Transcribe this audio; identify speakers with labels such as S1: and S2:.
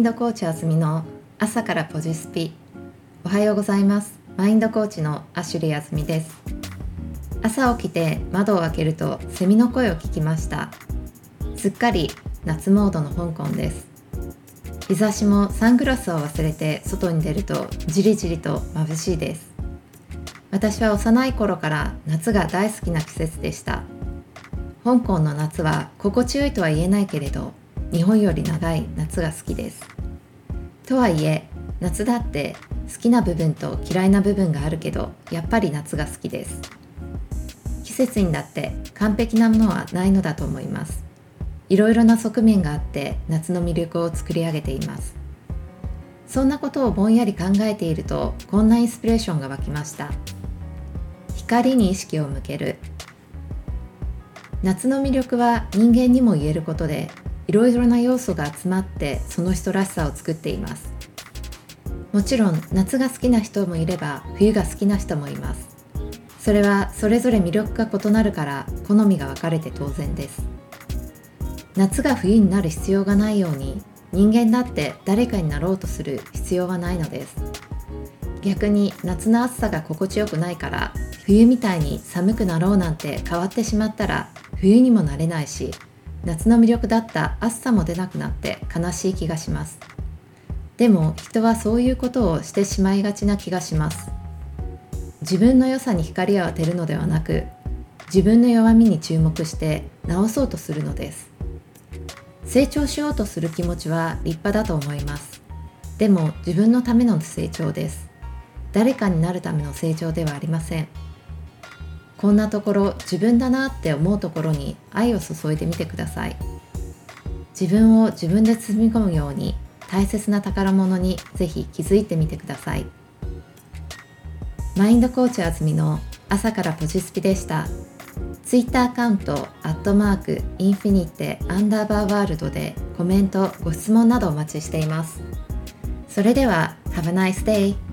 S1: ンドコーチあずみの朝からポジスピ。おはようございます。マインドコーチのアシュリーあずみです。朝起きて窓を開けるとセミの声を聞きました。すっかり夏モードの香港です。日差しもサングラスを忘れて外に出るとじりじりと眩しいです。私は幼い頃から夏が大好きな季節でした。香港の夏は心地よいとは言えないけれど日本より長い夏が好きです。とはいえ夏だって好きな部分と嫌いな部分があるけどやっぱり夏が好きです。季節にだって完璧なものはないのだと思います。いろいろな側面があって夏の魅力を作り上げています。そんなことをぼんやり考えているとこんなインスピレーションが湧きました。光に意識を向ける。夏の魅力は人間にも言えることでいろいろな要素が集まってその人らしさを作っています。もちろん夏が好きな人もいれば冬が好きな人もいます。それはそれぞれ魅力が異なるから好みが分かれて当然です。夏が冬になる必要がないように人間だって誰かになろうとする必要はないのです。逆に夏の暑さが心地よくないから冬みたいに寒くなろうなんて変わってしまったら冬にもなれないし夏の魅力だった暑さも出なくなって悲しい気がします。でも人はそういうことをしてしまいがちな気がします。自分の良さに光を当てるのではなく自分の弱みに注目して直そうとするのです。成長しようとする気持ちは立派だと思います。でも自分のための成長です。誰かになるための成長ではありません。こんなところ自分だなって思うところに愛を注いでみてください。自分を自分で包み込むように大切な宝物にぜひ気づいてみてください。マインドコーチあずみの朝からポジスピでした。ツイッターアカウントアットマークインフィニテアンダーバーワールドでコメントご質問などお待ちしています。それでは Have a nice day!